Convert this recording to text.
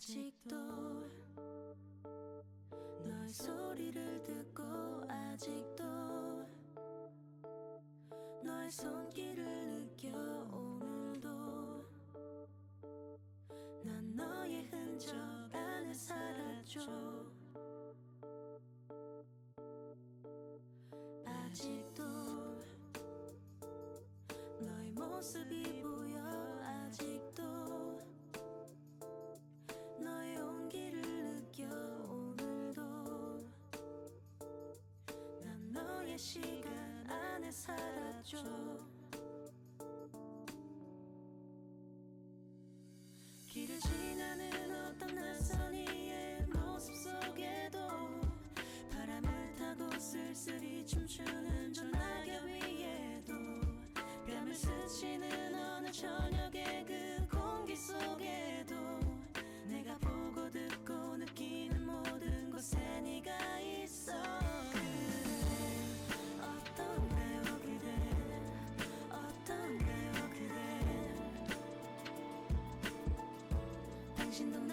아직도 너의 소리를 듣고 아직도 너의 손길을 느껴 오늘도 난 너의 흔적 안에 살았죠 아직도 너의 모습이 보여. 아직 난 너의 시간 안에 살았죠 길을 지 imagine the